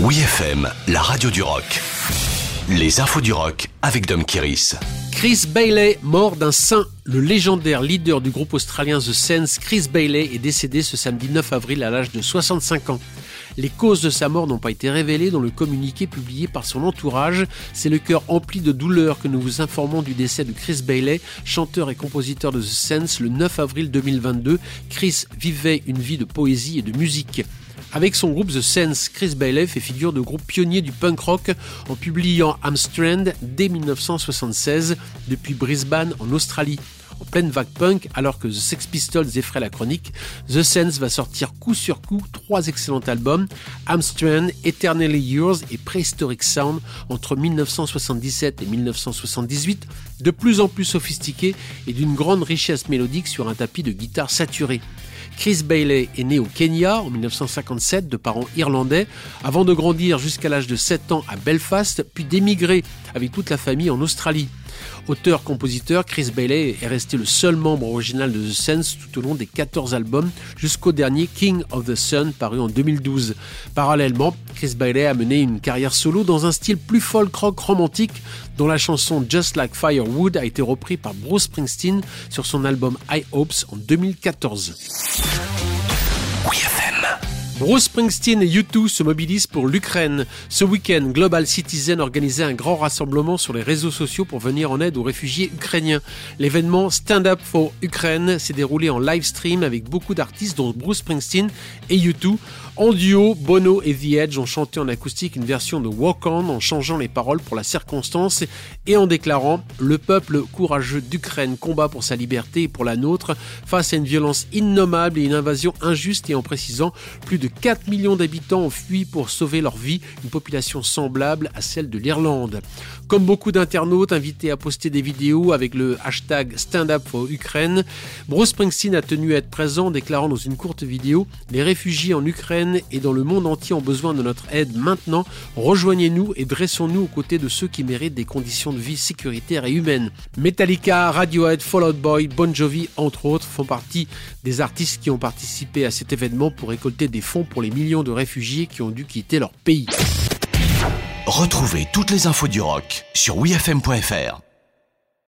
Oui FM, la radio du rock. Les infos du rock avec Dom Kiris. Chris Bailey, mort d'un sein. Le légendaire leader du groupe australien The Sense, Chris Bailey, est décédé ce samedi 9 avril à l'âge de 65 ans. Les causes de sa mort n'ont pas été révélées dans le communiqué publié par son entourage. C'est le cœur empli de douleur que nous vous informons du décès de Chris Bailey, chanteur et compositeur de The Sense, le 9 avril 2022. Chris vivait une vie de poésie et de musique. Avec son groupe The Sense, Chris Bailey fait figure de groupe pionnier du punk rock en publiant Amstrand dès 1976 depuis Brisbane en Australie en pleine vague punk, alors que The Sex Pistols effraie la chronique, The Sense va sortir coup sur coup trois excellents albums, Amstrand, Eternally Yours et Prehistoric Sound entre 1977 et 1978, de plus en plus sophistiqués et d'une grande richesse mélodique sur un tapis de guitare saturé. Chris Bailey est né au Kenya en 1957 de parents irlandais, avant de grandir jusqu'à l'âge de 7 ans à Belfast, puis d'émigrer avec toute la famille en Australie. Auteur-compositeur, Chris Bailey est resté le seul membre original de The Sense tout au long des 14 albums jusqu'au dernier King of the Sun paru en 2012. Parallèlement, Chris Bailey a mené une carrière solo dans un style plus folk rock romantique dont la chanson Just Like Firewood a été reprise par Bruce Springsteen sur son album High Hopes en 2014. Podcast. Bruce Springsteen et U2 se mobilisent pour l'Ukraine. Ce week-end, Global Citizen organisait un grand rassemblement sur les réseaux sociaux pour venir en aide aux réfugiés ukrainiens. L'événement Stand Up for Ukraine s'est déroulé en live stream avec beaucoup d'artistes dont Bruce Springsteen et U2. En duo, Bono et The Edge ont chanté en acoustique une version de Walk On en changeant les paroles pour la circonstance et en déclarant Le peuple courageux d'Ukraine combat pour sa liberté et pour la nôtre face à une violence innommable et une invasion injuste et en précisant plus de 4 millions d'habitants ont fui pour sauver leur vie, une population semblable à celle de l'Irlande. Comme beaucoup d'internautes invités à poster des vidéos avec le hashtag Stand Up for Ukraine, Bruce Springsteen a tenu à être présent, déclarant dans une courte vidéo Les réfugiés en Ukraine et dans le monde entier ont besoin de notre aide maintenant. Rejoignez-nous et dressons-nous aux côtés de ceux qui méritent des conditions de vie sécuritaires et humaines. Metallica, Radiohead, Fall Out Boy, Bon Jovi, entre autres, font partie des artistes qui ont participé à cet événement pour récolter des fonds pour les millions de réfugiés qui ont dû quitter leur pays. Retrouvez toutes les infos du rock sur wfm.fr.